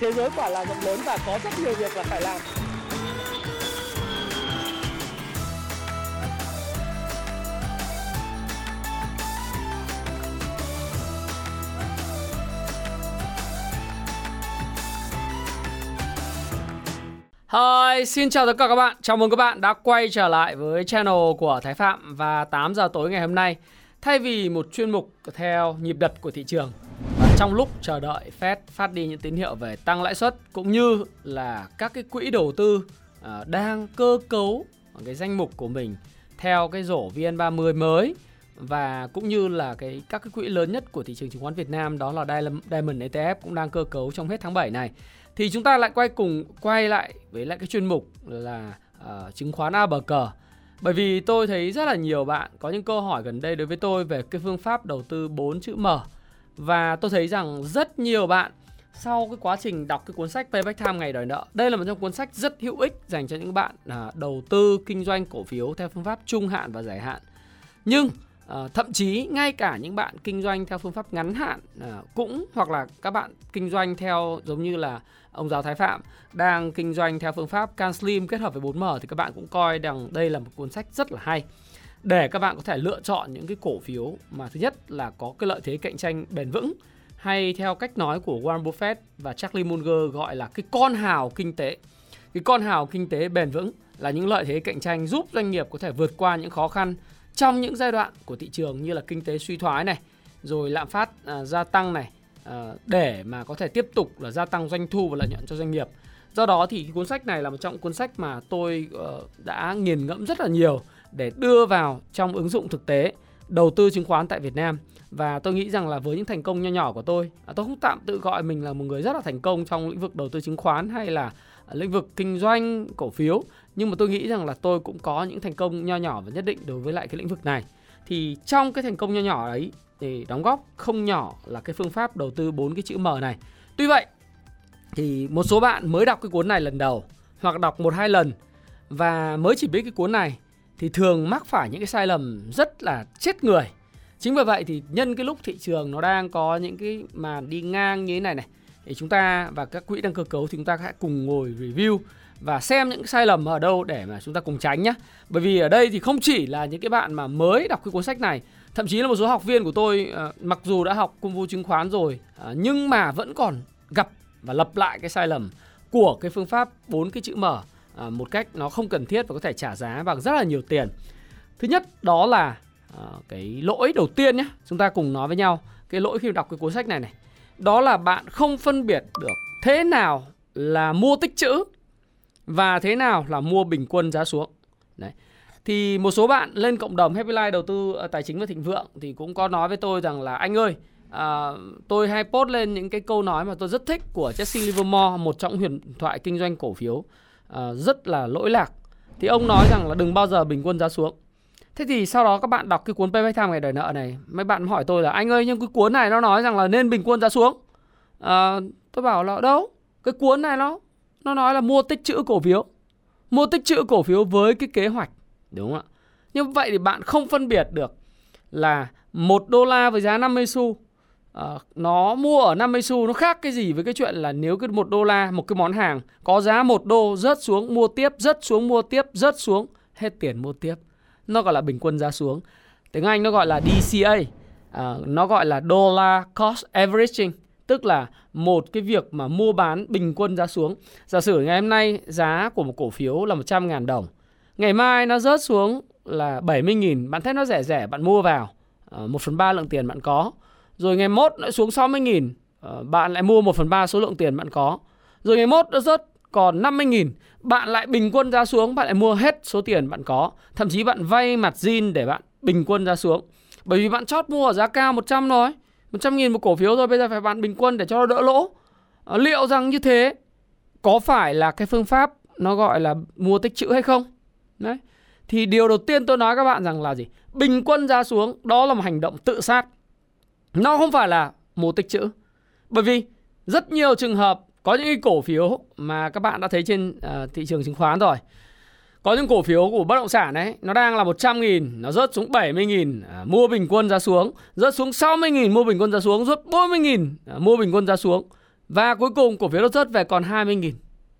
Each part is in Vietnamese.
thế giới quả là rộng lớn và có rất nhiều việc là phải làm Hi, xin chào tất cả các bạn. Chào mừng các bạn đã quay trở lại với channel của Thái Phạm và 8 giờ tối ngày hôm nay. Thay vì một chuyên mục theo nhịp đập của thị trường trong lúc chờ đợi Fed phát đi những tín hiệu về tăng lãi suất cũng như là các cái quỹ đầu tư à, đang cơ cấu cái danh mục của mình theo cái rổ VN30 mới và cũng như là cái các cái quỹ lớn nhất của thị trường chứng khoán Việt Nam đó là Diamond ETF cũng đang cơ cấu trong hết tháng 7 này. Thì chúng ta lại quay cùng quay lại với lại cái chuyên mục là uh, chứng khoán A bờ cờ bởi vì tôi thấy rất là nhiều bạn có những câu hỏi gần đây đối với tôi về cái phương pháp đầu tư 4 chữ M và tôi thấy rằng rất nhiều bạn sau cái quá trình đọc cái cuốn sách Payback Time ngày đòi nợ đây là một trong cuốn sách rất hữu ích dành cho những bạn à, đầu tư kinh doanh cổ phiếu theo phương pháp trung hạn và dài hạn. Nhưng à, thậm chí ngay cả những bạn kinh doanh theo phương pháp ngắn hạn à, cũng hoặc là các bạn kinh doanh theo giống như là ông giáo Thái Phạm đang kinh doanh theo phương pháp Can Slim kết hợp với 4M thì các bạn cũng coi rằng đây là một cuốn sách rất là hay để các bạn có thể lựa chọn những cái cổ phiếu mà thứ nhất là có cái lợi thế cạnh tranh bền vững hay theo cách nói của Warren Buffett và Charlie Munger gọi là cái con hào kinh tế. Cái con hào kinh tế bền vững là những lợi thế cạnh tranh giúp doanh nghiệp có thể vượt qua những khó khăn trong những giai đoạn của thị trường như là kinh tế suy thoái này, rồi lạm phát à, gia tăng này à, để mà có thể tiếp tục là gia tăng doanh thu và lợi nhuận cho doanh nghiệp. Do đó thì cuốn sách này là một trong cuốn sách mà tôi uh, đã nghiền ngẫm rất là nhiều để đưa vào trong ứng dụng thực tế, đầu tư chứng khoán tại Việt Nam. Và tôi nghĩ rằng là với những thành công nho nhỏ của tôi à, tôi không tạm tự gọi mình là một người rất là thành công trong lĩnh vực đầu tư chứng khoán hay là lĩnh vực kinh doanh, cổ phiếu. Nhưng mà tôi nghĩ rằng là tôi cũng có những thành công nho nhỏ và nhất định đối với lại cái lĩnh vực này. Thì trong cái thành công nho nhỏ ấy, thì đóng góp không nhỏ là cái phương pháp đầu tư bốn cái chữ M này. Tuy vậy, thì một số bạn mới đọc cái cuốn này lần đầu, hoặc đọc một hai lần, và mới chỉ biết cái cuốn này thì thường mắc phải những cái sai lầm rất là chết người chính vì vậy thì nhân cái lúc thị trường nó đang có những cái màn đi ngang như thế này này thì chúng ta và các quỹ đang cơ cấu thì chúng ta hãy cùng ngồi review và xem những sai lầm ở đâu để mà chúng ta cùng tránh nhé. Bởi vì ở đây thì không chỉ là những cái bạn mà mới đọc cái cuốn sách này, thậm chí là một số học viên của tôi ờ, mặc dù đã học công vụ chứng khoán rồi ờ, nhưng mà vẫn còn gặp và lặp lại cái sai lầm của cái phương pháp bốn cái chữ mở À, một cách nó không cần thiết và có thể trả giá bằng rất là nhiều tiền. Thứ nhất đó là à, cái lỗi đầu tiên nhé, chúng ta cùng nói với nhau cái lỗi khi đọc cái cuốn sách này này. Đó là bạn không phân biệt được thế nào là mua tích chữ và thế nào là mua bình quân giá xuống. Đấy. Thì một số bạn lên cộng đồng Happy Life đầu tư à, tài chính và thịnh vượng thì cũng có nói với tôi rằng là anh ơi à, tôi hay post lên những cái câu nói mà tôi rất thích của Jesse Livermore một trong huyền thoại kinh doanh cổ phiếu Ờ, rất là lỗi lạc. Thì ông nói rằng là đừng bao giờ bình quân giá xuống. Thế thì sau đó các bạn đọc cái cuốn Payback Time ngày đòi nợ này mấy bạn hỏi tôi là anh ơi nhưng cái cuốn này nó nói rằng là nên bình quân giá xuống. À, tôi bảo là đâu cái cuốn này nó nó nói là mua tích trữ cổ phiếu mua tích trữ cổ phiếu với cái kế hoạch. Đúng không ạ? Như vậy thì bạn không phân biệt được là một đô la với giá 50 xu uh, nó mua ở 50 xu nó khác cái gì với cái chuyện là nếu cái một đô la một cái món hàng có giá một đô rớt xuống mua tiếp rớt xuống mua tiếp rớt xuống hết tiền mua tiếp nó gọi là bình quân giá xuống tiếng Anh nó gọi là DCA uh, ờ, nó gọi là dollar cost averaging tức là một cái việc mà mua bán bình quân giá xuống. Giả sử ngày hôm nay giá của một cổ phiếu là 100.000 đồng. Ngày mai nó rớt xuống là 70.000, bạn thấy nó rẻ rẻ, bạn mua vào. Ờ, 1 phần 3 lượng tiền bạn có. Rồi ngày mốt lại xuống 60.000, ờ, bạn lại mua 1 phần 3 số lượng tiền bạn có. Rồi ngày mốt nó rớt còn 50.000, bạn lại bình quân ra xuống, bạn lại mua hết số tiền bạn có. Thậm chí bạn vay mặt zin để bạn bình quân ra xuống. Bởi vì bạn chót mua ở giá cao 100 rồi. 100 nghìn một cổ phiếu rồi bây giờ phải bạn bình quân để cho nó đỡ lỗ à, liệu rằng như thế có phải là cái phương pháp nó gọi là mua tích chữ hay không đấy thì điều đầu tiên tôi nói các bạn rằng là gì bình quân ra xuống đó là một hành động tự sát nó không phải là mua tích chữ bởi vì rất nhiều trường hợp có những cái cổ phiếu mà các bạn đã thấy trên uh, thị trường chứng khoán rồi có những cổ phiếu của bất động sản đấy nó đang là 100 nghìn nó rớt xuống 70 nghìn à, mua bình quân ra xuống rớt xuống 60 nghìn mua bình quân ra xuống rớt 40 nghìn à, mua bình quân ra xuống Và cuối cùng cổ phiếu nó rớt về còn 20.000.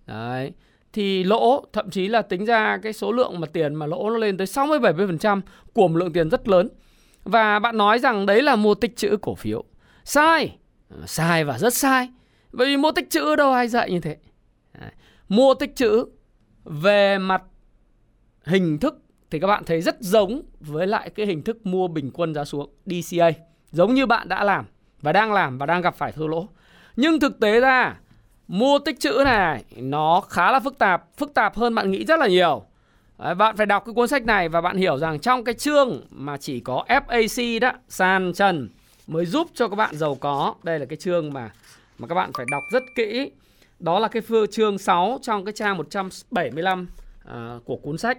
Đấy. Thì lỗ thậm chí là tính ra cái số lượng mà tiền mà lỗ nó lên tới 60 70% của một lượng tiền rất lớn. Và bạn nói rằng đấy là mua tích trữ cổ phiếu. Sai. Sai và rất sai. Bởi vì mua tích trữ đâu ai dạy như thế. Mua tích trữ về mặt hình thức thì các bạn thấy rất giống với lại cái hình thức mua bình quân giá xuống DCA. Giống như bạn đã làm và đang làm và đang gặp phải thua lỗ. Nhưng thực tế ra mua tích trữ này nó khá là phức tạp, phức tạp hơn bạn nghĩ rất là nhiều. Đấy, bạn phải đọc cái cuốn sách này và bạn hiểu rằng trong cái chương mà chỉ có FAC đó, sàn trần mới giúp cho các bạn giàu có. Đây là cái chương mà mà các bạn phải đọc rất kỹ. Đó là cái phương chương 6 trong cái trang 175 uh, à, của cuốn sách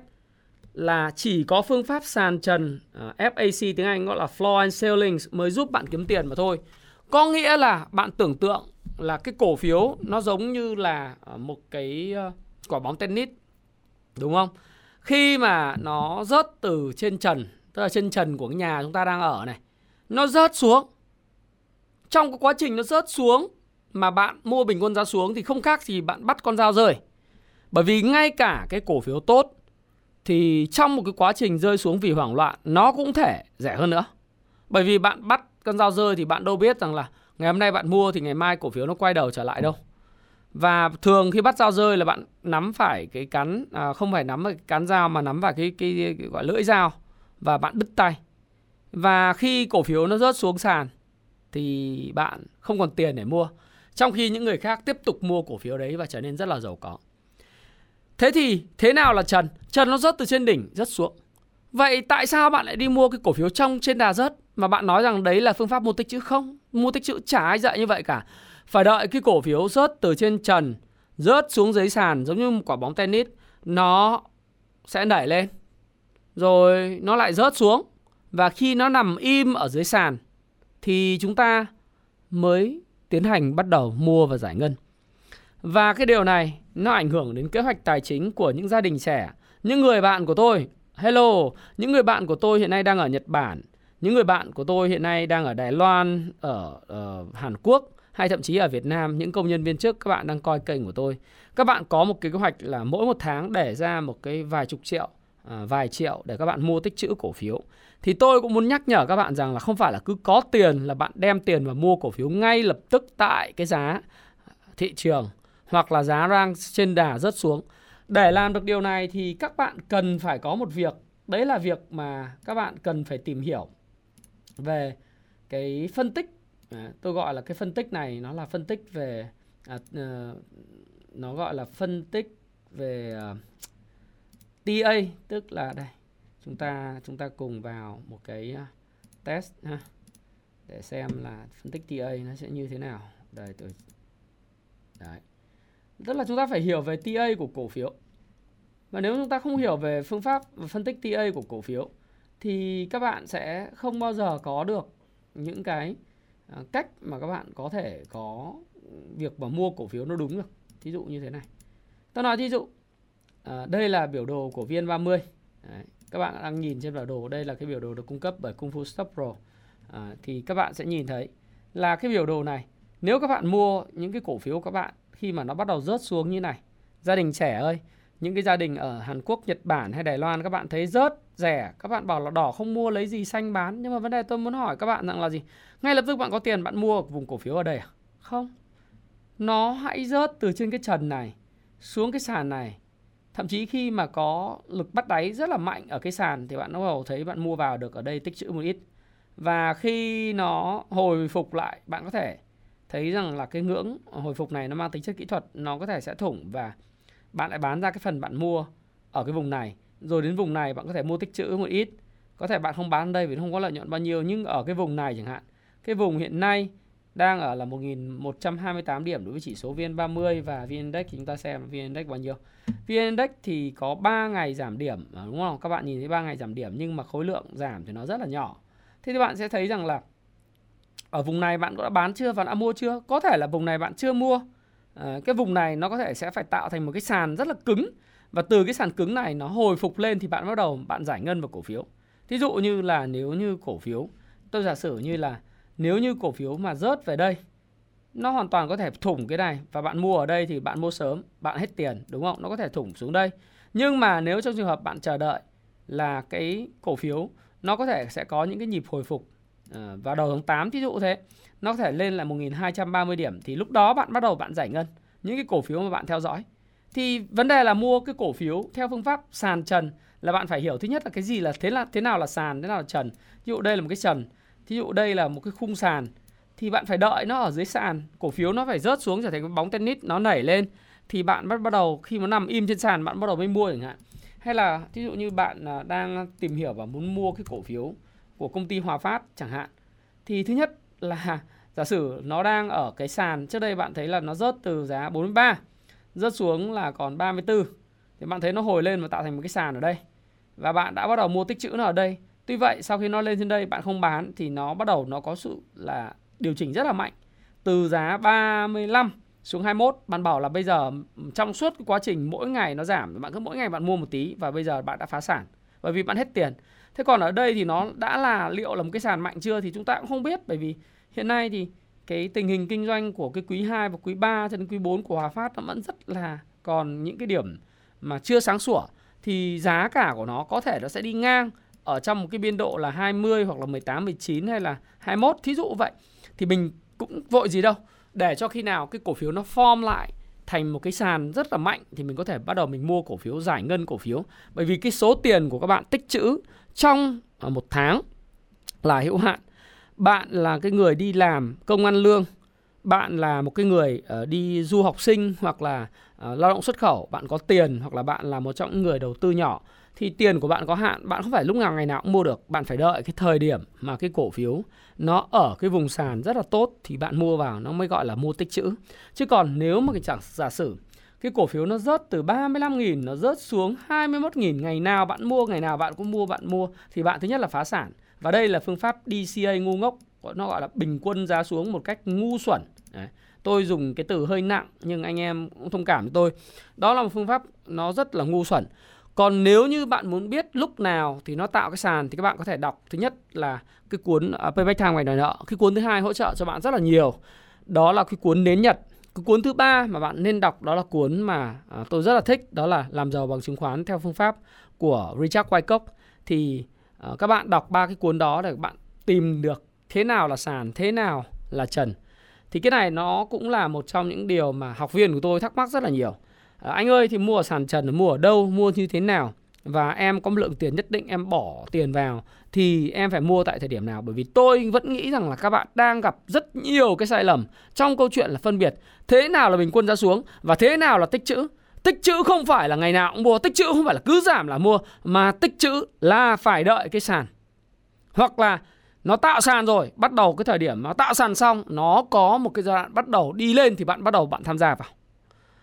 là chỉ có phương pháp sàn trần à, uh, FAC tiếng Anh gọi là floor and ceiling mới giúp bạn kiếm tiền mà thôi. Có nghĩa là bạn tưởng tượng là cái cổ phiếu nó giống như là à, một cái quả bóng tennis đúng không? Khi mà nó rớt từ trên trần, tức là trên trần của cái nhà chúng ta đang ở này, nó rớt xuống. Trong cái quá trình nó rớt xuống mà bạn mua bình quân giá xuống thì không khác gì bạn bắt con dao rơi. Bởi vì ngay cả cái cổ phiếu tốt thì trong một cái quá trình rơi xuống vì hoảng loạn nó cũng thể rẻ hơn nữa. Bởi vì bạn bắt con dao rơi thì bạn đâu biết rằng là ngày hôm nay bạn mua thì ngày mai cổ phiếu nó quay đầu trở lại đâu. Và thường khi bắt dao rơi là bạn nắm phải cái cắn à, không phải nắm cái cán dao mà nắm vào cái, cái, cái, cái gọi lưỡi dao và bạn đứt tay. Và khi cổ phiếu nó rớt xuống sàn thì bạn không còn tiền để mua. Trong khi những người khác tiếp tục mua cổ phiếu đấy và trở nên rất là giàu có. Thế thì thế nào là trần? Trần nó rớt từ trên đỉnh rớt xuống. Vậy tại sao bạn lại đi mua cái cổ phiếu trong trên đà rớt mà bạn nói rằng đấy là phương pháp mua tích chữ không? Mua tích chữ chả ai dạy như vậy cả. Phải đợi cái cổ phiếu rớt từ trên trần rớt xuống dưới sàn giống như một quả bóng tennis nó sẽ đẩy lên rồi nó lại rớt xuống và khi nó nằm im ở dưới sàn thì chúng ta mới tiến hành bắt đầu mua và giải ngân. Và cái điều này nó ảnh hưởng đến kế hoạch tài chính của những gia đình trẻ. Những người bạn của tôi, hello, những người bạn của tôi hiện nay đang ở Nhật Bản, những người bạn của tôi hiện nay đang ở Đài Loan, ở, ở Hàn Quốc hay thậm chí ở Việt Nam, những công nhân viên chức các bạn đang coi kênh của tôi. Các bạn có một cái kế hoạch là mỗi một tháng để ra một cái vài chục triệu, à, vài triệu để các bạn mua tích trữ cổ phiếu. Thì tôi cũng muốn nhắc nhở các bạn rằng là không phải là cứ có tiền là bạn đem tiền và mua cổ phiếu ngay lập tức tại cái giá thị trường hoặc là giá rang trên đà rất xuống. Để làm được điều này thì các bạn cần phải có một việc, đấy là việc mà các bạn cần phải tìm hiểu về cái phân tích. À, tôi gọi là cái phân tích này nó là phân tích về à, uh, nó gọi là phân tích về ờ, uh, TA tức là đây chúng ta chúng ta cùng vào một cái uh, test ha để xem là phân tích TA nó sẽ như thế nào. Đây tôi Đấy. Tức là chúng ta phải hiểu về TA của cổ phiếu. Và nếu chúng ta không hiểu về phương pháp phân tích TA của cổ phiếu thì các bạn sẽ không bao giờ có được những cái Ờ, cách mà các bạn có thể có việc mà mua cổ phiếu nó đúng được. Thí dụ như thế này. Tôi nói thí dụ à, đây là biểu đồ của VN30. Đấy. Các bạn đang nhìn trên biểu đồ đây là cái biểu đồ được cung cấp bởi Kung Fu Stop Pro. À, thì các bạn sẽ nhìn thấy là cái biểu đồ này nếu các bạn mua những cái cổ phiếu các bạn khi mà nó bắt đầu rớt xuống như này gia đình trẻ ơi những cái gia đình ở Hàn Quốc, Nhật Bản hay Đài Loan các bạn thấy rớt rẻ. Các bạn bảo là đỏ không mua lấy gì xanh bán? Nhưng mà vấn đề tôi muốn hỏi các bạn rằng là gì? Ngay lập tức bạn có tiền bạn mua ở vùng cổ phiếu ở đây à? Không. Nó hãy rớt từ trên cái trần này xuống cái sàn này. Thậm chí khi mà có lực bắt đáy rất là mạnh ở cái sàn thì bạn bắt đầu thấy bạn mua vào được ở đây tích trữ một ít. Và khi nó hồi phục lại bạn có thể thấy rằng là cái ngưỡng hồi phục này nó mang tính chất kỹ thuật nó có thể sẽ thủng và bạn lại bán ra cái phần bạn mua ở cái vùng này rồi đến vùng này bạn có thể mua tích trữ một ít có thể bạn không bán đây vì không có lợi nhuận bao nhiêu, nhưng ở cái vùng này chẳng hạn cái vùng hiện nay đang ở là 1128 điểm đối với chỉ số VN30 và VN-Index chúng ta xem VN-Index bao nhiêu. VN-Index thì có 3 ngày giảm điểm à, đúng không? Các bạn nhìn thấy 3 ngày giảm điểm nhưng mà khối lượng giảm thì nó rất là nhỏ. Thế thì bạn sẽ thấy rằng là ở vùng này bạn đã bán chưa và đã mua chưa có thể là vùng này bạn chưa mua à, cái vùng này nó có thể sẽ phải tạo thành một cái sàn rất là cứng và từ cái sàn cứng này nó hồi phục lên thì bạn bắt đầu bạn giải ngân vào cổ phiếu thí dụ như là nếu như cổ phiếu tôi giả sử như là nếu như cổ phiếu mà rớt về đây nó hoàn toàn có thể thủng cái này và bạn mua ở đây thì bạn mua sớm, bạn hết tiền đúng không? Nó có thể thủng xuống đây. Nhưng mà nếu trong trường hợp bạn chờ đợi là cái cổ phiếu nó có thể sẽ có những cái nhịp hồi phục à, vào đầu tháng 8 thí dụ thế nó có thể lên là 1230 điểm, thì lúc đó bạn bắt đầu bạn giải ngân những cái cổ phiếu mà bạn theo dõi. Thì vấn đề là mua cái cổ phiếu theo phương pháp sàn trần là bạn phải hiểu thứ nhất là cái gì là thế là, thế nào là sàn, thế nào là trần. Ví dụ đây là một cái trần ví dụ đây là một cái khung sàn, thì bạn phải đợi nó ở dưới sàn. Cổ phiếu nó phải rớt xuống trở thành cái bóng tennis, nó nảy lên, thì bạn bắt bắt đầu khi nó nằm im trên sàn, bạn bắt đầu mới mua chẳng hạn. Hay là ví dụ như bạn à, đang tìm hiểu và muốn mua cái cổ phiếu của công ty Hòa Phát chẳng hạn, thì thứ nhất là giả sử nó đang ở cái sàn, trước đây bạn thấy là nó rớt từ giá 43 rớt xuống là còn 34 thì bạn thấy nó hồi lên và tạo thành một cái sàn ở đây. Và bạn đã bắt đầu mua tích trữ nó ở đây. Tuy vậy, sau khi nó lên trên đây, bạn không bán thì nó bắt đầu nó có sự là điều chỉnh rất là mạnh. Từ giá 35 xuống 21 bạn bảo là bây giờ trong suốt quá trình mỗi ngày nó giảm, bạn cứ mỗi ngày bạn mua một tí và bây giờ bạn đã phá sản. Bởi vì bạn hết tiền thế còn ở đây thì nó đã là liệu là một cái sàn mạnh chưa thì chúng ta cũng không biết. Bởi vì hiện nay thì cái tình hình kinh doanh của cái quý 2 và quý 3 cho đến quý 4 của Hòa Phát nó vẫn rất là còn những cái điểm mà chưa sáng sủa. Thì giá cả của nó có thể nó sẽ đi ngang ở trong một cái biên độ là 20 hoặc là 18 19 hay là 21 thí dụ vậy. Thì mình cũng vội gì đâu, để cho khi nào cái cổ phiếu nó form lại thành một cái sàn rất là mạnh thì mình có thể bắt đầu mình mua cổ phiếu, giải ngân cổ phiếu. Bởi vì cái số tiền của các bạn tích trữ trong à, một tháng là hữu hạn bạn là cái người đi làm công ăn lương, bạn là một cái người ờ, đi du học sinh hoặc là ờ, lao động xuất khẩu, bạn có tiền hoặc là bạn là một trong những người đầu tư nhỏ, thì tiền của bạn có hạn, bạn không phải lúc nào ngày nào cũng mua được, bạn phải đợi cái thời điểm mà cái cổ phiếu nó ở cái vùng sàn rất là tốt thì bạn mua vào, nó mới gọi là mua tích chữ. chứ còn nếu mà chẳng giả sử cái cổ phiếu nó rớt từ 35.000 nó rớt xuống 21.000 ngày nào bạn mua ngày nào bạn cũng mua bạn mua thì bạn thứ nhất là phá sản và đây là phương pháp DCA ngu ngốc nó gọi là bình quân giá xuống một cách ngu xuẩn Đấy. tôi dùng cái từ hơi nặng nhưng anh em cũng thông cảm với tôi đó là một phương pháp nó rất là ngu xuẩn còn nếu như bạn muốn biết lúc nào thì nó tạo cái sàn thì các bạn có thể đọc thứ nhất là cái cuốn uh, Payback Time ngày đòi nợ. Cái cuốn thứ hai hỗ trợ cho bạn rất là nhiều. Đó là cái cuốn Nến Nhật. Cái cuốn thứ ba mà bạn nên đọc đó là cuốn mà à, tôi rất là thích đó là làm giàu bằng chứng khoán theo phương pháp của Richard Wyckoff. Thì à, các bạn đọc ba cái cuốn đó để bạn tìm được thế nào là sàn, thế nào là trần. Thì cái này nó cũng là một trong những điều mà học viên của tôi thắc mắc rất là nhiều à, anh ơi thì mua ở sàn trần mua ở đâu mua như thế nào và em có một lượng tiền nhất định em bỏ tiền vào, thì em phải mua tại thời điểm nào bởi vì tôi vẫn nghĩ rằng là các bạn đang gặp rất nhiều cái sai lầm trong câu chuyện là phân biệt thế nào là bình quân giá xuống và thế nào là tích trữ tích trữ không phải là ngày nào cũng mua, tích trữ không phải là cứ giảm là mua, mà tích trữ là phải đợi cái sàn hoặc là nó tạo sàn rồi, bắt đầu cái thời điểm nó tạo sàn xong, nó có một cái giai đoạn bắt đầu đi lên thì bạn bắt đầu bạn tham gia vào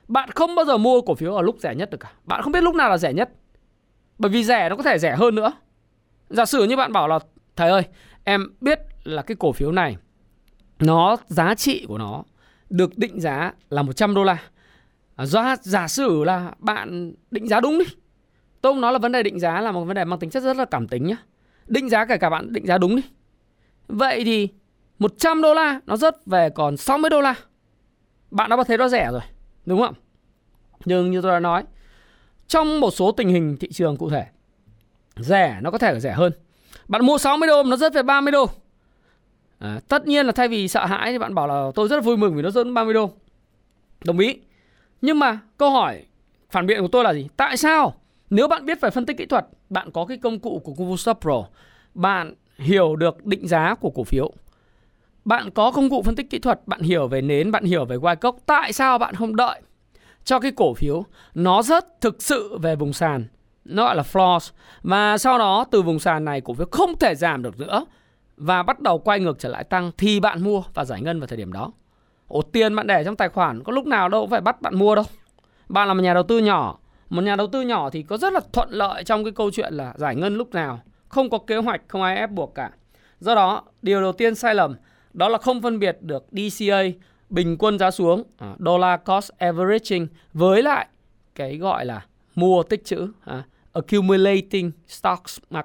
bạn không bao giờ mua cổ phiếu ở lúc rẻ nhất được cả. Bạn không biết lúc nào là rẻ nhất. Bởi vì rẻ nó có thể rẻ hơn nữa. Giả sử như bạn bảo là thầy ơi, em biết là cái cổ phiếu này nó giá trị của nó được định giá là 100 đô la. Do giả sử là bạn định giá đúng đi. Tôi không nói là vấn đề định giá là một vấn đề mang tính chất rất là cảm tính nhá. Định giá kể cả bạn định giá đúng đi. Vậy thì 100 đô la nó rớt về còn 60 đô la. Bạn đã thấy nó rẻ rồi. Đúng không? Nhưng như tôi đã nói, trong một số tình hình thị trường cụ thể, rẻ nó có thể rẻ hơn. Bạn mua 60 đô nó rớt về 30 đô. À, tất nhiên là thay vì sợ hãi thì bạn bảo là tôi rất vui mừng vì nó rớt 30 đô. Đồng ý. Nhưng mà câu hỏi phản biện của tôi là gì? Tại sao nếu bạn biết về phân tích kỹ thuật, bạn có cái công cụ của Kuvustop Pro, bạn hiểu được định giá của cổ phiếu, bạn có công cụ phân tích kỹ thuật, bạn hiểu về nến, bạn hiểu về Wyckoff, tại sao bạn không đợi cho cái cổ phiếu nó rớt thực sự về vùng sàn, nó gọi là floor và sau đó từ vùng sàn này cổ phiếu không thể giảm được nữa và bắt đầu quay ngược trở lại tăng thì bạn mua và giải ngân vào thời điểm đó. Ổ tiền bạn để trong tài khoản có lúc nào đâu phải bắt bạn mua đâu. Bạn là một nhà đầu tư nhỏ, một nhà đầu tư nhỏ thì có rất là thuận lợi trong cái câu chuyện là giải ngân lúc nào, không có kế hoạch, không ai ép buộc cả. Do đó, điều đầu tiên sai lầm đó là không phân biệt được DCA bình quân giá xuống à, dollar cost averaging với lại cái gọi là mua tích trữ à, accumulating stocks à,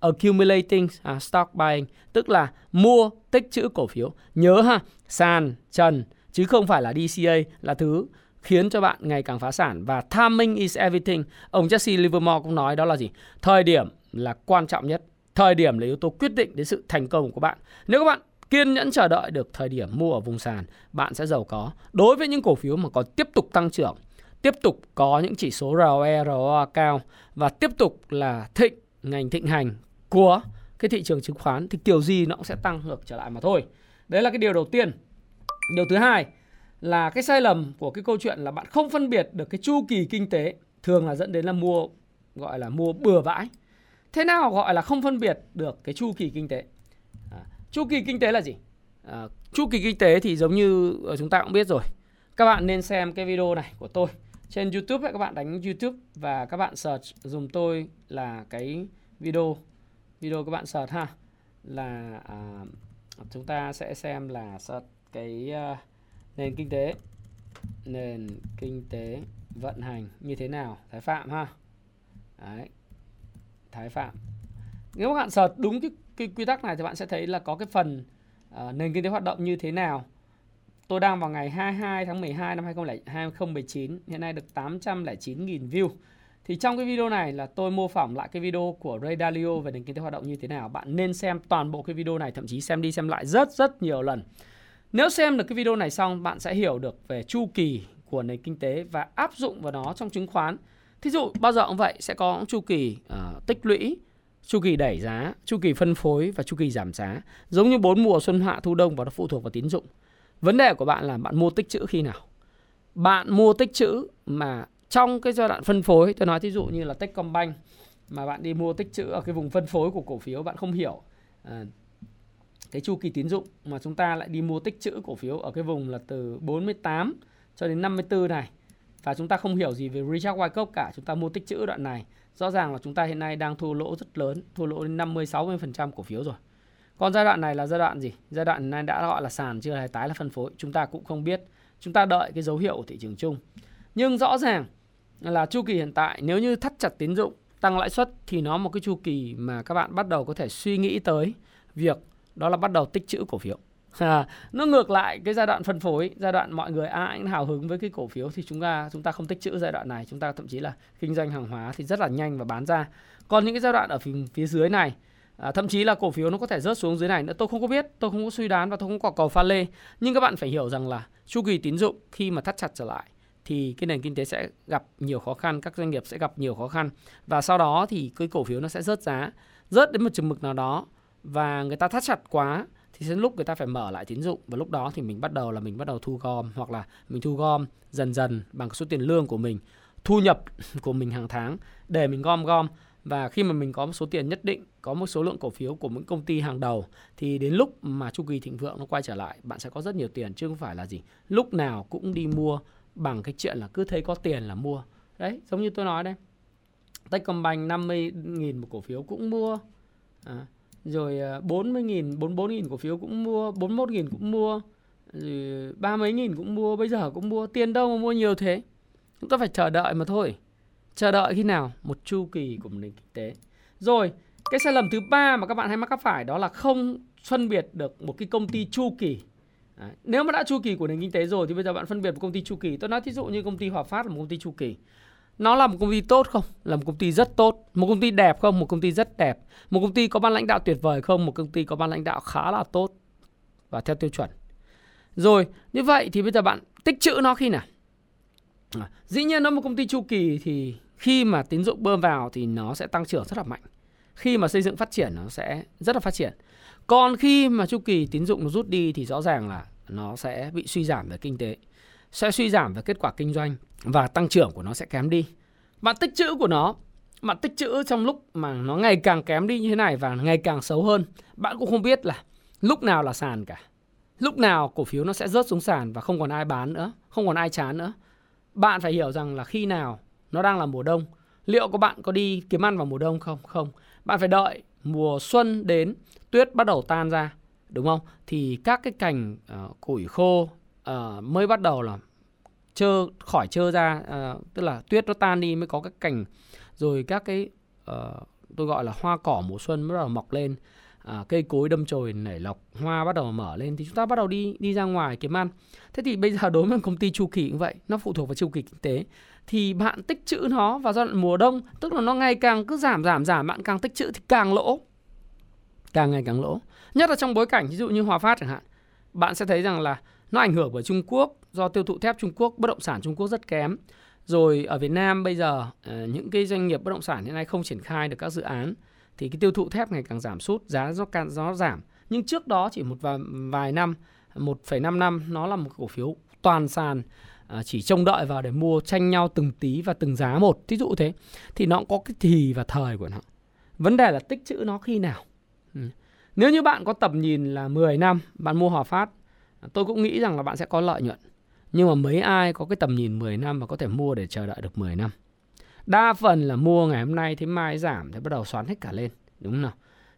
accumulating à, stock buying tức là mua tích trữ cổ phiếu. Nhớ ha, sàn, trần chứ không phải là DCA là thứ khiến cho bạn ngày càng phá sản và timing is everything. Ông Jesse Livermore cũng nói đó là gì? Thời điểm là quan trọng nhất. Thời điểm là yếu tố quyết định đến sự thành công của bạn. Nếu các bạn kiên nhẫn chờ đợi được thời điểm mua ở vùng sàn, bạn sẽ giàu có. Đối với những cổ phiếu mà còn tiếp tục tăng trưởng, tiếp tục có những chỉ số ROE, ROA cao và tiếp tục là thịnh ngành thịnh hành của cái thị trường chứng khoán thì kiểu gì nó cũng sẽ tăng ngược trở lại mà thôi. Đấy là cái điều đầu tiên. Điều thứ hai là cái sai lầm của cái câu chuyện là bạn không phân biệt được cái chu kỳ kinh tế thường là dẫn đến là mua gọi là mua bừa vãi. Thế nào gọi là không phân biệt được cái chu kỳ kinh tế? Chu kỳ kinh tế là gì? À, chu kỳ kinh tế thì giống như ờ, chúng ta cũng biết rồi. Các bạn nên xem cái video này của tôi trên YouTube các bạn đánh YouTube và các bạn search dùng tôi là cái video video các bạn search ha là à, chúng ta sẽ xem là search cái uh, nền kinh tế nền kinh tế vận hành như thế nào thái phạm ha Đấy. thái phạm nếu các bạn search đúng cái, cái quy tắc này thì bạn sẽ thấy là có cái phần uh, nền kinh tế hoạt động như thế nào tôi đang vào ngày 22 tháng 12 năm 2019 hiện nay được 809.000 view thì trong cái video này là tôi mô phỏng lại cái video của Ray Dalio về nền kinh tế hoạt động như thế nào. Bạn nên xem toàn bộ cái video này, thậm chí xem đi xem lại rất rất nhiều lần. Nếu xem được cái video này xong, bạn sẽ hiểu được về chu kỳ của nền kinh tế và áp dụng vào nó trong chứng khoán. Thí dụ bao giờ cũng vậy sẽ có chu kỳ uh, tích lũy, chu kỳ đẩy giá, chu kỳ phân phối và chu kỳ giảm giá. Giống như bốn mùa xuân hạ thu đông và nó phụ thuộc vào tín dụng. Vấn đề của bạn là bạn mua tích trữ khi nào? Bạn mua tích trữ mà trong cái giai đoạn phân phối, tôi nói thí dụ như là Techcombank mà bạn đi mua tích trữ ở cái vùng phân phối của cổ phiếu bạn không hiểu à, cái chu kỳ tín dụng mà chúng ta lại đi mua tích trữ cổ phiếu ở cái vùng là từ 48 cho đến 54 này và chúng ta không hiểu gì về Richard Wyckoff cả chúng ta mua tích trữ đoạn này rõ ràng là chúng ta hiện nay đang thua lỗ rất lớn, thua lỗ đến 50 60% cổ phiếu rồi. Còn giai đoạn này là giai đoạn gì? Giai đoạn này đã gọi là sàn chưa hay tái là phân phối? Chúng ta cũng không biết. Chúng ta đợi cái dấu hiệu của thị trường chung. Nhưng rõ ràng là chu kỳ hiện tại, nếu như thắt chặt tín dụng, tăng lãi suất thì nó một cái chu kỳ mà các bạn bắt đầu có thể suy nghĩ tới việc đó là bắt đầu tích trữ cổ phiếu. À, nó ngược lại cái giai đoạn phân phối giai đoạn mọi người à, ai cũng hào hứng với cái cổ phiếu thì chúng ta chúng ta không tích trữ giai đoạn này chúng ta thậm chí là kinh doanh hàng hóa thì rất là nhanh và bán ra. Còn những cái giai đoạn ở phía, phía dưới này à, thậm chí là cổ phiếu nó có thể rớt xuống dưới này nữa tôi không có biết tôi không có suy đoán và tôi không có cầu pha lê. Nhưng các bạn phải hiểu rằng là chu kỳ tín dụng khi mà thắt chặt trở lại thì cái nền kinh tế sẽ gặp nhiều khó khăn các doanh nghiệp sẽ gặp nhiều khó khăn và sau đó thì cái cổ phiếu nó sẽ rớt giá rớt đến một chừng mực nào đó và người ta thắt chặt quá thì đến lúc người ta phải mở lại tín dụng và lúc đó thì mình bắt đầu là mình bắt đầu thu gom hoặc là mình thu gom dần dần bằng số tiền lương của mình thu nhập của mình hàng tháng để mình gom gom. Và khi mà mình có một số tiền nhất định có một số lượng cổ phiếu của những công ty hàng đầu thì đến lúc mà chu kỳ thịnh vượng nó quay trở lại bạn sẽ có rất nhiều tiền chứ không phải là gì. Lúc nào cũng đi mua bằng cái chuyện là cứ thấy có tiền là mua. Đấy giống như tôi nói đây. Techcombank 50.000 một cổ phiếu cũng mua. À, rồi à, 40.000, 44.000 cổ phiếu cũng mua, 41.000 cũng mua, rồi ba mấy nghìn cũng mua, bây giờ cũng mua, tiền đâu mà mua nhiều thế. Chúng ta phải chờ đợi mà thôi. Chờ đợi khi nào? Một chu kỳ của nền kinh tế. Rồi, cái sai lầm thứ ba mà các bạn hay mắc phải đó là không phân biệt được một cái công ty chu kỳ. Đấy. Nếu mà đã chu kỳ của nền kinh tế rồi thì bây giờ bạn phân biệt một công ty chu kỳ. Tôi nói thí dụ như công ty Hòa Phát là một công ty chu kỳ nó là một công ty tốt không? Là một công ty rất tốt. Một công ty đẹp không? Một công ty rất đẹp. Một công ty có ban lãnh đạo tuyệt vời không? Một công ty có ban lãnh đạo khá là tốt và theo tiêu chuẩn. Rồi, như vậy thì bây giờ bạn tích trữ nó khi nào? À, dĩ nhiên nó một công ty chu kỳ thì khi mà tín dụng bơm vào thì nó sẽ tăng trưởng rất là mạnh. Khi mà xây dựng phát triển nó sẽ rất là phát triển. Còn khi mà chu kỳ tín dụng nó rút đi thì rõ ràng là nó sẽ bị suy giảm về kinh tế sẽ suy giảm về kết quả kinh doanh và tăng trưởng của nó sẽ kém đi. Bạn tích trữ của nó, bạn tích trữ trong lúc mà nó ngày càng kém đi như thế này và ngày càng xấu hơn, bạn cũng không biết là lúc nào là sàn cả. Lúc nào cổ phiếu nó sẽ rớt xuống sàn và không còn ai bán nữa, không còn ai chán nữa. Bạn phải hiểu rằng là khi nào nó đang là mùa đông, liệu có bạn có đi kiếm ăn vào mùa đông không? Không. Bạn phải đợi mùa xuân đến, tuyết bắt đầu tan ra, đúng không? Thì các cái cành uh, củi khô uh, mới bắt đầu là trơ khỏi trơ ra à, tức là tuyết nó tan đi mới có các cành. Rồi các cái uh, tôi gọi là hoa cỏ mùa xuân bắt đầu mọc lên. À, cây cối đâm chồi nảy lọc hoa bắt đầu mở lên thì chúng ta bắt đầu đi đi ra ngoài kiếm ăn. Thế thì bây giờ đối với công ty chu kỳ cũng vậy nó phụ thuộc vào chu kỳ kinh tế. Thì bạn tích trữ nó vào giai đoạn mùa đông tức là nó ngày càng cứ giảm giảm giảm bạn càng tích trữ thì càng lỗ. Càng ngày càng lỗ. Nhất là trong bối cảnh ví dụ như hòa phát chẳng hạn bạn sẽ thấy rằng là nó ảnh hưởng bởi Trung Quốc do tiêu thụ thép Trung Quốc bất động sản Trung Quốc rất kém rồi ở Việt Nam bây giờ ờ, những cái doanh nghiệp bất động sản hiện nay không triển khai được các dự án thì cái tiêu thụ thép ngày càng giảm sút, giá nó càng nó giảm. Nhưng trước đó chỉ một vài, vài năm, 1,5 năm nó là một cổ phiếu toàn sàn ờ, chỉ trông đợi vào để mua tranh nhau từng tí và từng giá một. Ví dụ thế thì nó cũng có cái thì và thời của nó. Vấn đề là tích trữ nó khi nào. Ừ. Nếu như bạn có tầm nhìn là 10 năm, bạn mua Hòa Phát, tôi cũng nghĩ rằng là bạn sẽ có lợi nhuận. Nhưng mà mấy ai có cái tầm nhìn 10 năm và có thể mua để chờ đợi được 10 năm. Đa phần là mua ngày hôm nay thì mai giảm thì bắt đầu xoắn hết cả lên, đúng không nào?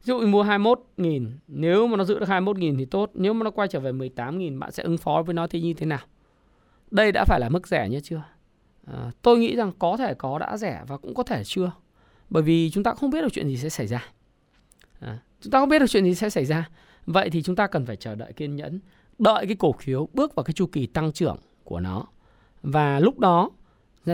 Ví dụ mua 21.000, nếu mà nó giữ được 21.000 thì tốt, nếu mà nó quay trở về 18.000 bạn sẽ ứng phó với nó thì như thế nào? Đây đã phải là mức rẻ như chưa? À, tôi nghĩ rằng có thể có đã rẻ và cũng có thể chưa. Bởi vì chúng ta không biết được chuyện gì sẽ xảy ra. À, chúng ta không biết được chuyện gì sẽ xảy ra. Vậy thì chúng ta cần phải chờ đợi kiên nhẫn, đợi cái cổ phiếu bước vào cái chu kỳ tăng trưởng của nó. Và lúc đó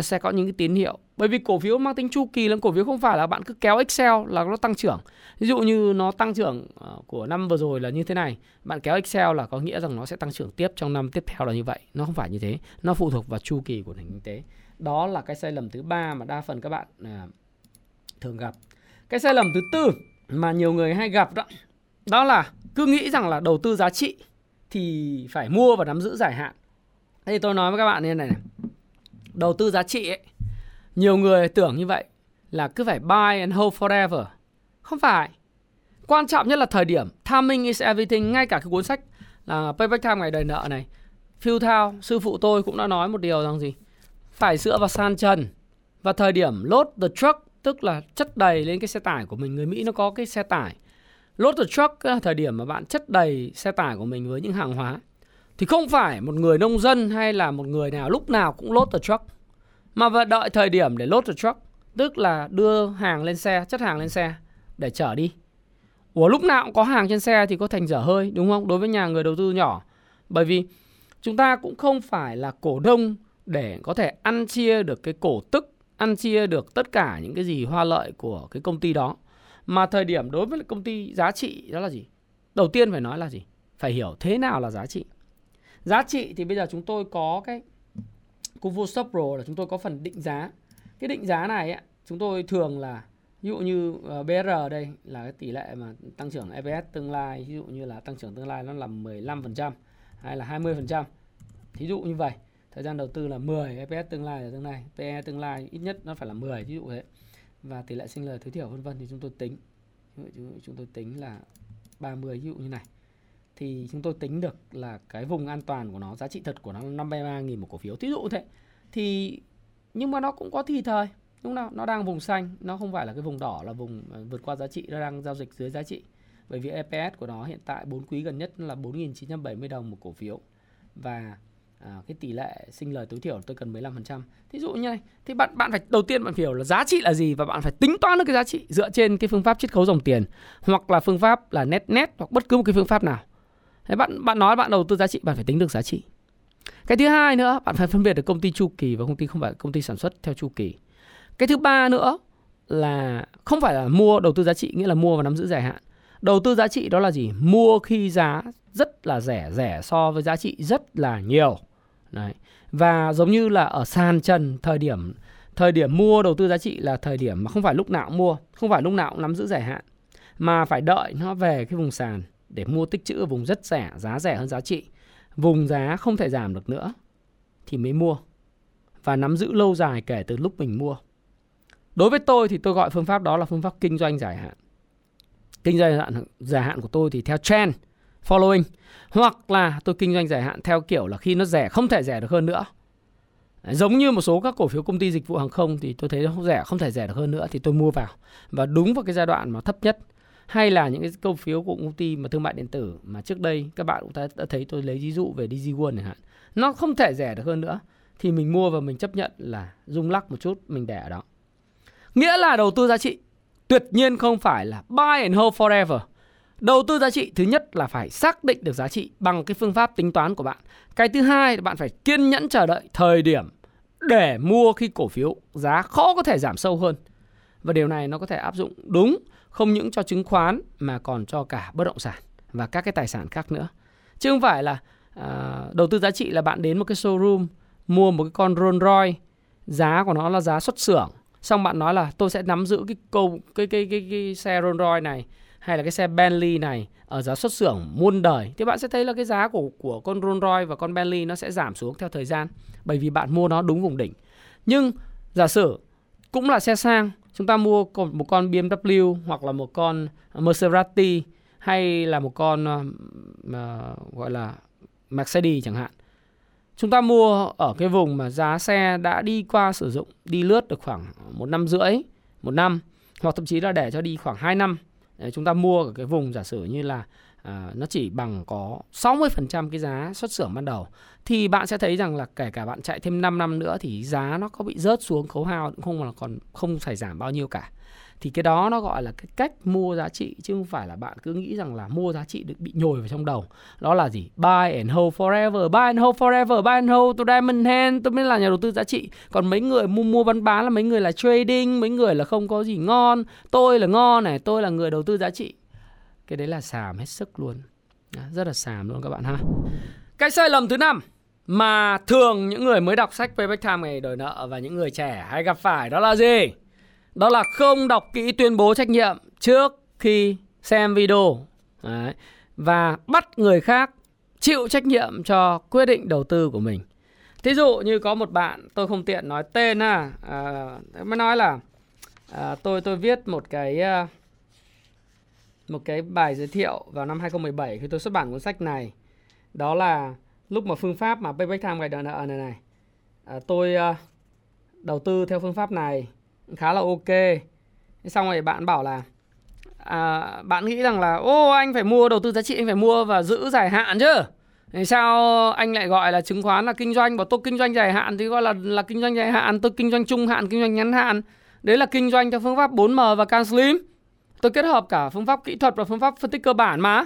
sẽ có những cái tín hiệu. Bởi vì cổ phiếu mang tính chu kỳ là cổ phiếu không phải là bạn cứ kéo Excel là nó tăng trưởng. Ví dụ như nó tăng trưởng ờ, của năm vừa rồi là như thế này. Bạn kéo Excel là có nghĩa rằng nó sẽ tăng trưởng tiếp trong năm tiếp theo là như vậy. Nó không phải như thế. Nó phụ thuộc vào chu kỳ của nền kinh tế. Đó là cái sai lầm thứ ba mà đa phần các bạn à, thường gặp. Cái sai lầm thứ tư mà nhiều người hay gặp đó đó là cứ nghĩ rằng là đầu tư giá trị thì phải mua và nắm giữ dài hạn thế thì tôi nói với các bạn như này này đầu tư giá trị ấy nhiều người tưởng như vậy là cứ phải buy and hold forever. Không phải. Quan trọng nhất là thời điểm. Timing is everything. Ngay cả cái cuốn sách là Payback Time ngày đời nợ này. Phil Thao, sư phụ tôi cũng đã nói một điều rằng gì? Phải dựa vào san trần. Và thời điểm load the truck, tức là chất đầy lên cái xe tải của mình. Người Mỹ nó có cái xe tải. Load the truck là thời điểm mà bạn chất đầy xe tải của mình với những hàng hóa. Thì không phải một người nông dân hay là một người nào lúc nào cũng load the truck, mà vẫn đợi thời điểm để load the truck, tức là đưa hàng lên xe, chất hàng lên xe để chở đi. Ủa, lúc nào cũng có hàng trên xe thì có thành dở hơi, đúng không? Đối với nhà người đầu tư nhỏ. Bởi vì chúng ta cũng không phải là cổ đông để có thể ăn chia được cái cổ tức, ăn chia được tất cả những cái gì hoa lợi của cái công ty đó mà thời điểm đối với công ty giá trị đó là gì đầu tiên phải nói là gì phải hiểu thế nào là giá trị giá trị thì bây giờ chúng tôi có cái Kuvu Shop Pro là chúng tôi có phần định giá. Cái định giá này ấy, chúng tôi thường là ví dụ như ờ, BR đây là cái tỷ lệ mà tăng trưởng EPS tương lai, ví dụ như là tăng trưởng tương lai nó là 15% hay là 20%. Thí dụ như vậy, thời gian đầu tư là 10, EPS tương lai là tương lai, PE tương lai ít nhất nó phải là 10 ví dụ thế. Và tỷ lệ sinh lời tối thiểu vân vân thì chúng tôi tính. Chúng tôi tính là 30 ví dụ như này. Thì chúng tôi tính được là cái vùng an toàn của nó, giá trị thật của nó là 53.000 một cổ phiếu. Thí dụ thế. Thì nhưng mà nó cũng có thì thời. Đúng không nó đang vùng xanh, nó không phải là cái vùng đỏ, là vùng à, vượt qua giá trị, nó đang giao dịch dưới giá trị. Bởi vì EPS của nó hiện tại 4 quý gần nhất là 4.970 đồng một cổ phiếu. Và à, cái tỷ lệ sinh lời tối thiểu tôi cần 15%. Thí dụ như này, thì bạn bạn phải đầu tiên bạn phải hiểu là giá trị là gì và bạn phải tính toán được cái giá trị dựa trên cái phương pháp chiết khấu dòng tiền hoặc là phương pháp là net net hoặc bất cứ một cái phương pháp nào. Thế bạn bạn nói bạn đầu tư giá trị bạn phải tính được giá trị. Cái thứ hai nữa, bạn phải phân biệt được công ty chu kỳ và công ty không phải công ty sản xuất theo chu kỳ. Cái thứ ba nữa là không phải là mua đầu tư giá trị nghĩa là mua và nắm giữ dài hạn. Đầu tư giá trị đó là gì? Mua khi giá rất là rẻ, rẻ so với giá trị rất là nhiều. Đấy. Và giống như là ở sàn trần thời điểm thời điểm mua đầu tư giá trị là thời điểm mà không phải lúc nào cũng mua, không phải lúc nào cũng nắm giữ dài hạn mà phải đợi nó về cái vùng sàn để mua tích trữ ở vùng rất rẻ, giá rẻ hơn giá trị. Vùng giá không thể giảm được nữa thì mới mua và nắm giữ lâu dài kể từ lúc mình mua. Đối với tôi thì tôi gọi phương pháp đó là phương pháp kinh doanh dài hạn. Kinh doanh dài hạn, dài hạn của tôi thì theo trend, following hoặc là tôi kinh doanh dài hạn theo kiểu là khi nó rẻ không thể rẻ được hơn nữa. Giống như một số các cổ phiếu công ty dịch vụ hàng không thì tôi thấy nó không rẻ, không thể rẻ được hơn nữa thì tôi mua vào. Và đúng vào cái giai đoạn mà thấp nhất hay là những cái cổ phiếu của công ty mà thương mại điện tử mà trước đây các bạn cũng đã, đã thấy tôi lấy ví dụ về DigiWon chẳng hạn nó không thể rẻ được hơn nữa thì mình mua và mình chấp nhận là rung lắc một chút mình để ở đó nghĩa là đầu tư giá trị tuyệt nhiên không phải là buy and hold forever. Đầu tư giá trị thứ nhất là phải xác định được giá trị bằng cái phương pháp tính toán của bạn. Cái thứ hai là bạn phải kiên nhẫn chờ đợi thời điểm để mua khi cổ phiếu giá khó có thể giảm sâu hơn. Và điều này nó có thể áp dụng đúng không những cho chứng khoán mà còn cho cả bất động sản và các cái tài sản khác nữa. Chứ không phải là à, đầu tư giá trị là bạn đến một cái showroom mua một cái con Rolls Royce giá của nó là giá xuất xưởng xong bạn nói là tôi sẽ nắm giữ cái câu cái cái cái, cái xe Rolls Royce này hay là cái xe Bentley này ở giá xuất xưởng muôn đời thì bạn sẽ thấy là cái giá của của con Rolls Royce và con Bentley nó sẽ giảm xuống theo thời gian bởi vì bạn mua nó đúng vùng đỉnh. Nhưng giả sử cũng là xe sang, chúng ta mua một con BMW hoặc là một con Maserati hay là một con uh, gọi là Mercedes chẳng hạn. Chúng ta mua ở cái vùng mà giá xe đã đi qua sử dụng, đi lướt được khoảng một năm rưỡi, một năm hoặc thậm chí là để cho đi khoảng 2 năm chúng ta mua ở cái vùng giả sử như là à, nó chỉ bằng có 60% cái giá xuất xưởng ban đầu thì bạn sẽ thấy rằng là kể cả bạn chạy thêm 5 năm nữa thì giá nó có bị rớt xuống khấu hao cũng không là còn không phải giảm bao nhiêu cả thì cái đó nó gọi là cái cách mua giá trị, chứ không phải là bạn cứ nghĩ rằng là mua giá trị được bị nhồi vào trong đầu. Đó là gì? Buy and hold forever, buy and hold forever, buy and hold to diamond hand. Tôi mới là nhà đầu tư giá trị. Còn mấy người mua mua bán bán là mấy người là trading, mấy người là không có gì ngon. Tôi là ngon này, tôi là người đầu tư giá trị. Cái đấy là xàm hết sức luôn. Rất là xàm luôn các bạn ha. Cái sai lầm thứ năm, mà thường những người mới đọc sách Payback Time ngày đòi nợ và những người trẻ hay gặp phải đó là gì? Đó là không đọc kỹ tuyên bố trách nhiệm trước khi xem video Đấy. và bắt người khác chịu trách nhiệm cho quyết định đầu tư của mình. Thí dụ như có một bạn tôi không tiện nói tên à, à, mới nói là à, tôi tôi viết một cái à, một cái bài giới thiệu vào năm 2017 khi tôi xuất bản cuốn sách này. Đó là lúc mà phương pháp mà Payback Time gạch nợ này này. À, tôi à, đầu tư theo phương pháp này khá là ok. Xong rồi bạn bảo là à, bạn nghĩ rằng là ô anh phải mua đầu tư giá trị anh phải mua và giữ dài hạn chứ. Thì sao anh lại gọi là chứng khoán là kinh doanh? Bảo tôi kinh doanh dài hạn thì gọi là là kinh doanh dài hạn tôi kinh doanh trung hạn kinh doanh ngắn hạn. Đấy là kinh doanh theo phương pháp 4M và can slim. Tôi kết hợp cả phương pháp kỹ thuật và phương pháp phân tích cơ bản mà.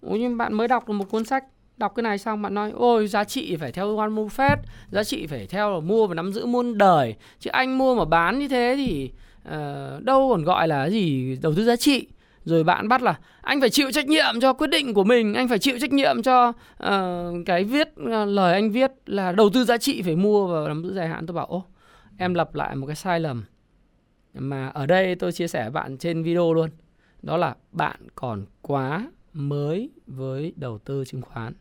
Ủa nhưng bạn mới đọc được một cuốn sách đọc cái này xong bạn nói ôi giá trị phải theo Warren Buffett giá trị phải theo là mua và nắm giữ muôn đời. Chứ anh mua mà bán như thế thì uh, đâu còn gọi là gì đầu tư giá trị. Rồi bạn bắt là anh phải chịu trách nhiệm cho quyết định của mình anh phải chịu trách nhiệm cho uh, cái viết uh, lời anh viết là đầu tư giá trị phải mua và nắm giữ dài hạn. Tôi bảo ô em lặp lại một cái sai lầm mà ở đây tôi chia sẻ với bạn trên video luôn. Đó là bạn còn quá mới với đầu tư chứng khoán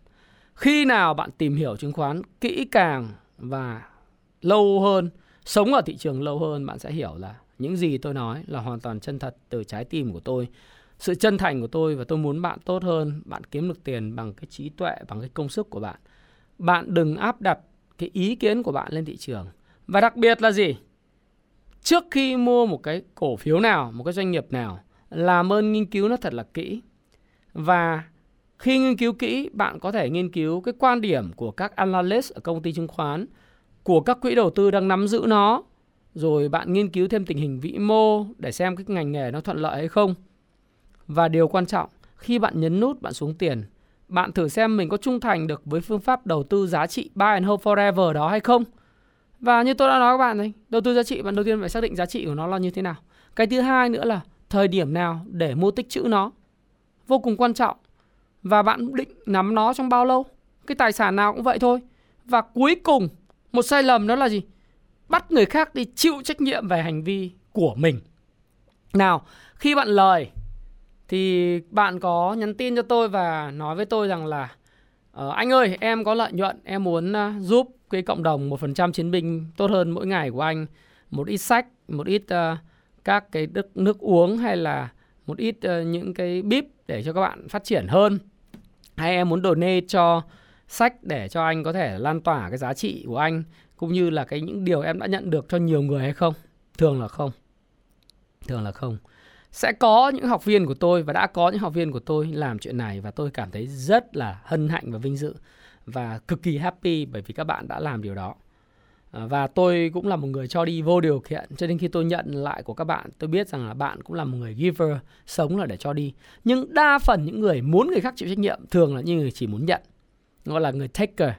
khi nào bạn tìm hiểu chứng khoán kỹ càng và lâu hơn, sống ở thị trường lâu hơn, bạn sẽ hiểu là những gì tôi nói là hoàn toàn chân thật từ trái tim của tôi. Sự chân thành của tôi và tôi muốn bạn tốt hơn, bạn kiếm được tiền bằng cái trí tuệ, bằng cái công sức của bạn. Bạn đừng áp đặt cái ý kiến của bạn lên thị trường. Và đặc biệt là gì? Trước khi mua một cái cổ phiếu nào, một cái doanh nghiệp nào, làm ơn nghiên cứu nó thật là kỹ. Và khi nghiên cứu kỹ, bạn có thể nghiên cứu cái quan điểm của các analyst ở công ty chứng khoán, của các quỹ đầu tư đang nắm giữ nó, rồi bạn nghiên cứu thêm tình hình vĩ mô để xem cái ngành nghề nó thuận lợi hay không. Và điều quan trọng, khi bạn nhấn nút bạn xuống tiền, bạn thử xem mình có trung thành được với phương pháp đầu tư giá trị buy and hold forever đó hay không. Và như tôi đã nói các bạn này, đầu tư giá trị bạn đầu tiên phải xác định giá trị của nó là như thế nào. Cái thứ hai nữa là thời điểm nào để mua tích trữ nó. Vô cùng quan trọng và bạn định nắm nó trong bao lâu? Cái tài sản nào cũng vậy thôi. Và cuối cùng một sai lầm đó là gì? Bắt người khác đi chịu trách nhiệm về hành vi của mình. Nào khi bạn lời thì bạn có nhắn tin cho tôi và nói với tôi rằng là ờ, anh ơi em có lợi nhuận em muốn uh, giúp cái cộng đồng một phần trăm chiến binh tốt hơn mỗi ngày của anh. Một ít sách một ít uh, các cái nước, nước uống hay là một ít uh, những cái bíp để cho các bạn phát triển hơn hay em muốn donate cho sách để cho anh có thể lan tỏa cái giá trị của anh, cũng như là cái những điều em đã nhận được cho nhiều người hay không? Thường là không. Thường là không. Sẽ có những học viên của tôi và đã có những học viên của tôi làm chuyện này và tôi cảm thấy rất là hân hạnh và vinh dự và cực kỳ happy bởi vì các bạn đã làm điều đó. Ờ, và tôi cũng là một người cho đi vô điều kiện. Cho nên khi tôi nhận lại của các bạn tôi biết rằng là bạn cũng là một người giver sống là để cho đi. Nhưng đa phần những người muốn người khác chịu trách nhiệm thường là những người chỉ muốn nhận gọi là người taker.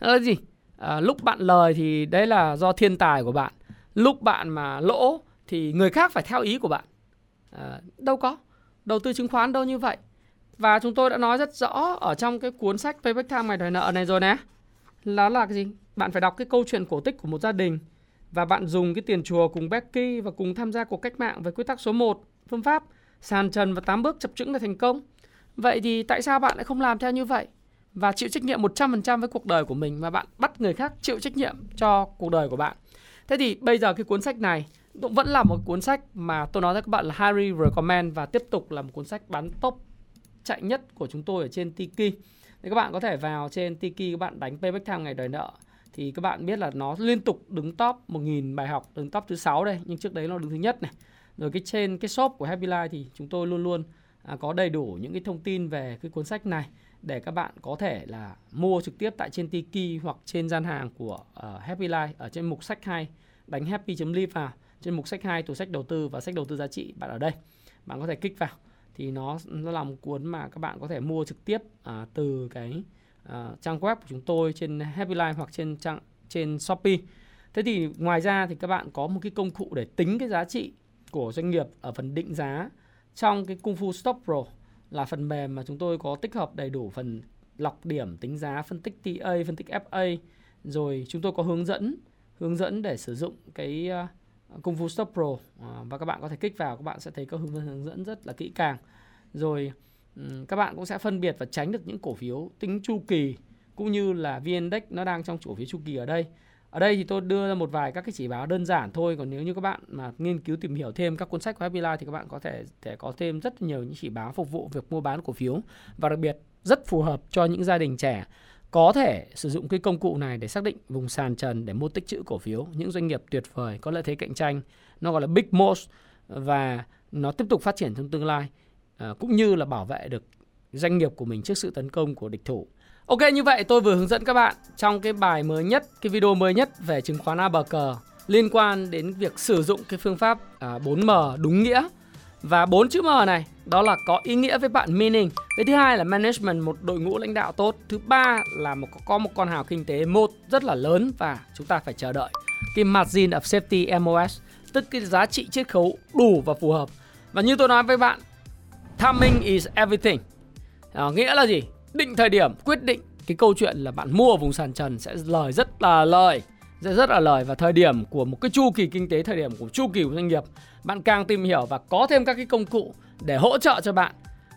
Là gì? À, lúc bạn lời thì đấy là do thiên tài của bạn. Lúc bạn mà lỗ thì người khác phải theo ý của bạn. À, đâu có. Đầu tư chứng khoán đâu như vậy. Và chúng tôi đã nói rất rõ ở trong cái cuốn sách Payback Time ngày đòi nợ này rồi nè. Đó là cái gì? Bạn phải đọc cái câu chuyện cổ tích của một gia đình và bạn dùng cái tiền chùa cùng Becky và cùng tham gia cuộc cách mạng với quy tắc số 1 phương pháp sàn trần và 8 bước chập chững để thành công. Vậy thì tại sao bạn lại không làm theo như vậy? Và chịu trách nhiệm 100% với cuộc đời của mình mà bạn bắt người khác chịu trách nhiệm cho cuộc đời của bạn. Thế thì bây giờ cái cuốn sách này cũng vẫn là một cuốn sách mà tôi nói với các bạn là Harry recommend và tiếp tục là một cuốn sách bán top chạy nhất của chúng tôi ở trên Tiki. Thì các bạn có thể vào trên Tiki, các bạn đánh Payback Time ngày đòi nợ thì các bạn biết là nó liên tục đứng top 1000 bài học, đứng top thứ sáu đây, nhưng trước đấy nó đứng thứ nhất này. Rồi cái trên cái shop của Happy Life thì chúng tôi luôn luôn à, có đầy đủ những cái thông tin về cái cuốn sách này để các bạn có thể là mua trực tiếp tại trên Tiki hoặc trên gian hàng của uh, Happy Life ở trên mục sách 2 đánh happy.live vào trên mục sách 2 tủ sách đầu tư và sách đầu tư giá trị bạn ở đây bạn có thể kích vào thì nó nó là một cuốn mà các bạn có thể mua trực tiếp à, từ cái uh, trang web của chúng tôi trên Happy Life hoặc trên trang trên Shopee. Thế thì ngoài ra thì các bạn có một cái công cụ để tính cái giá trị của doanh nghiệp ở phần định giá trong cái Kung Fu Stop Pro là phần mềm mà chúng tôi có tích hợp đầy đủ phần lọc điểm tính giá, phân tích TA, phân tích FA rồi chúng tôi có hướng dẫn hướng dẫn để sử dụng cái uh, Kung Fu Stop Pro uh, và các bạn có thể kích vào các bạn sẽ thấy có hướng dẫn rất là kỹ càng. Rồi Ừ, các bạn cũng sẽ phân biệt và tránh được những cổ phiếu tính chu kỳ cũng như là VN Index nó đang trong cổ phiếu chu kỳ ở đây. Ở đây thì tôi đưa ra một vài các cái chỉ báo đơn giản thôi, còn nếu như các bạn mà nghiên cứu tìm hiểu thêm các cuốn sách của Happy Life thì các bạn có thể thể có thêm rất nhiều những chỉ báo phục vụ việc mua bán cổ phiếu và đặc biệt rất phù hợp cho những gia đình trẻ có thể sử dụng cái công cụ này để xác định vùng sàn trần để mua tích trữ cổ phiếu những doanh nghiệp tuyệt vời có lợi thế cạnh tranh, nó gọi là big most và nó tiếp tục phát triển trong tương lai À, cũng như là bảo vệ được doanh nghiệp của mình trước sự tấn công của địch thủ. Ok như vậy tôi vừa hướng dẫn các bạn trong cái bài mới nhất, cái video mới nhất về chứng khoán a bờ cờ liên quan đến việc sử dụng cái phương pháp à, 4M đúng nghĩa. Và bốn chữ M này đó là có ý nghĩa với bạn meaning. Cái thứ hai là management một đội ngũ lãnh đạo tốt. Thứ ba là một có một con hào kinh tế một rất là lớn và chúng ta phải chờ đợi. Cái margin of safety MOS tức cái giá trị chiết khấu đủ và phù hợp. Và như tôi nói với bạn Timing is everything. À, nghĩa là gì? Định thời điểm, quyết định. Cái câu chuyện là bạn mua vùng sàn trần sẽ lời rất là lời sẽ rất là lời. Và thời điểm của một cái chu kỳ kinh tế thời điểm của chu kỳ của doanh nghiệp bạn càng tìm hiểu và có thêm các cái công cụ để hỗ trợ cho bạn.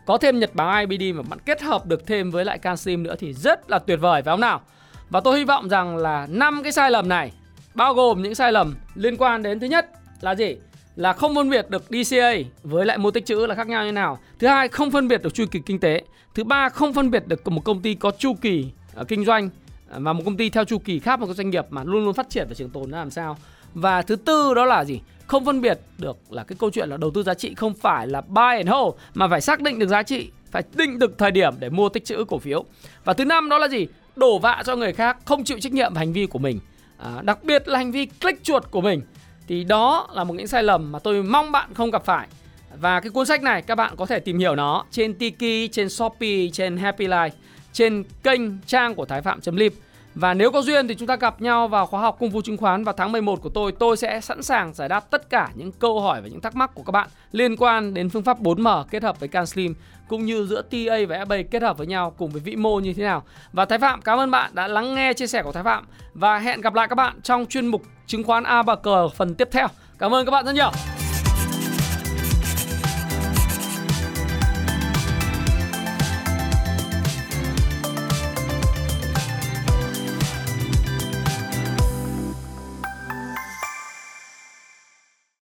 Có thêm nhật báo IBD mà bạn kết hợp được thêm với lại CanSlim nữa thì rất là tuyệt vời. Phải không nào? Và tôi hy vọng rằng là năm cái sai lầm này bao gồm những sai lầm liên quan đến thứ nhất là gì? Là không phân biệt được DCA với lại mua tích chữ là khác nhau như nào. Thứ hai, không phân biệt được chu kỳ kinh tế. Thứ ba, không phân biệt được một công ty có chu kỳ uh, kinh doanh và một công ty theo chu kỳ khác một cái doanh nghiệp mà luôn luôn phát triển và trường tồn nó làm sao. Và thứ tư đó là gì? Không phân biệt được là cái câu chuyện là đầu tư giá trị không phải là buy and hold mà phải xác định được giá trị, phải định được thời điểm để mua tích chữ cổ phiếu. Và thứ năm đó là gì? Đổ vạ cho người khác, không chịu trách nhiệm về hành vi của mình. À, đặc biệt là hành vi click chuột của mình thì đó là một những sai lầm mà tôi mong bạn không gặp phải. Và cái cuốn sách này các bạn có thể tìm hiểu nó trên Tiki, trên Shopee, trên Happy Life, trên kênh trang của Thái Phạm.live. Và nếu có duyên thì chúng ta gặp nhau vào khóa học Cung Phu chứng khoán vào tháng 11 của tôi. Tôi sẽ sẵn sàng giải đáp tất cả những câu hỏi và những thắc mắc của các bạn liên quan đến phương pháp 4M kết hợp với Can Slim cũng như giữa TA và FA kết hợp với nhau cùng với vĩ mô như thế nào. Và Thái Phạm cảm ơn bạn đã lắng nghe chia sẻ của Thái Phạm và hẹn gặp lại các bạn trong chuyên mục chứng khoán A và cờ phần tiếp theo. Cảm ơn các bạn rất nhiều.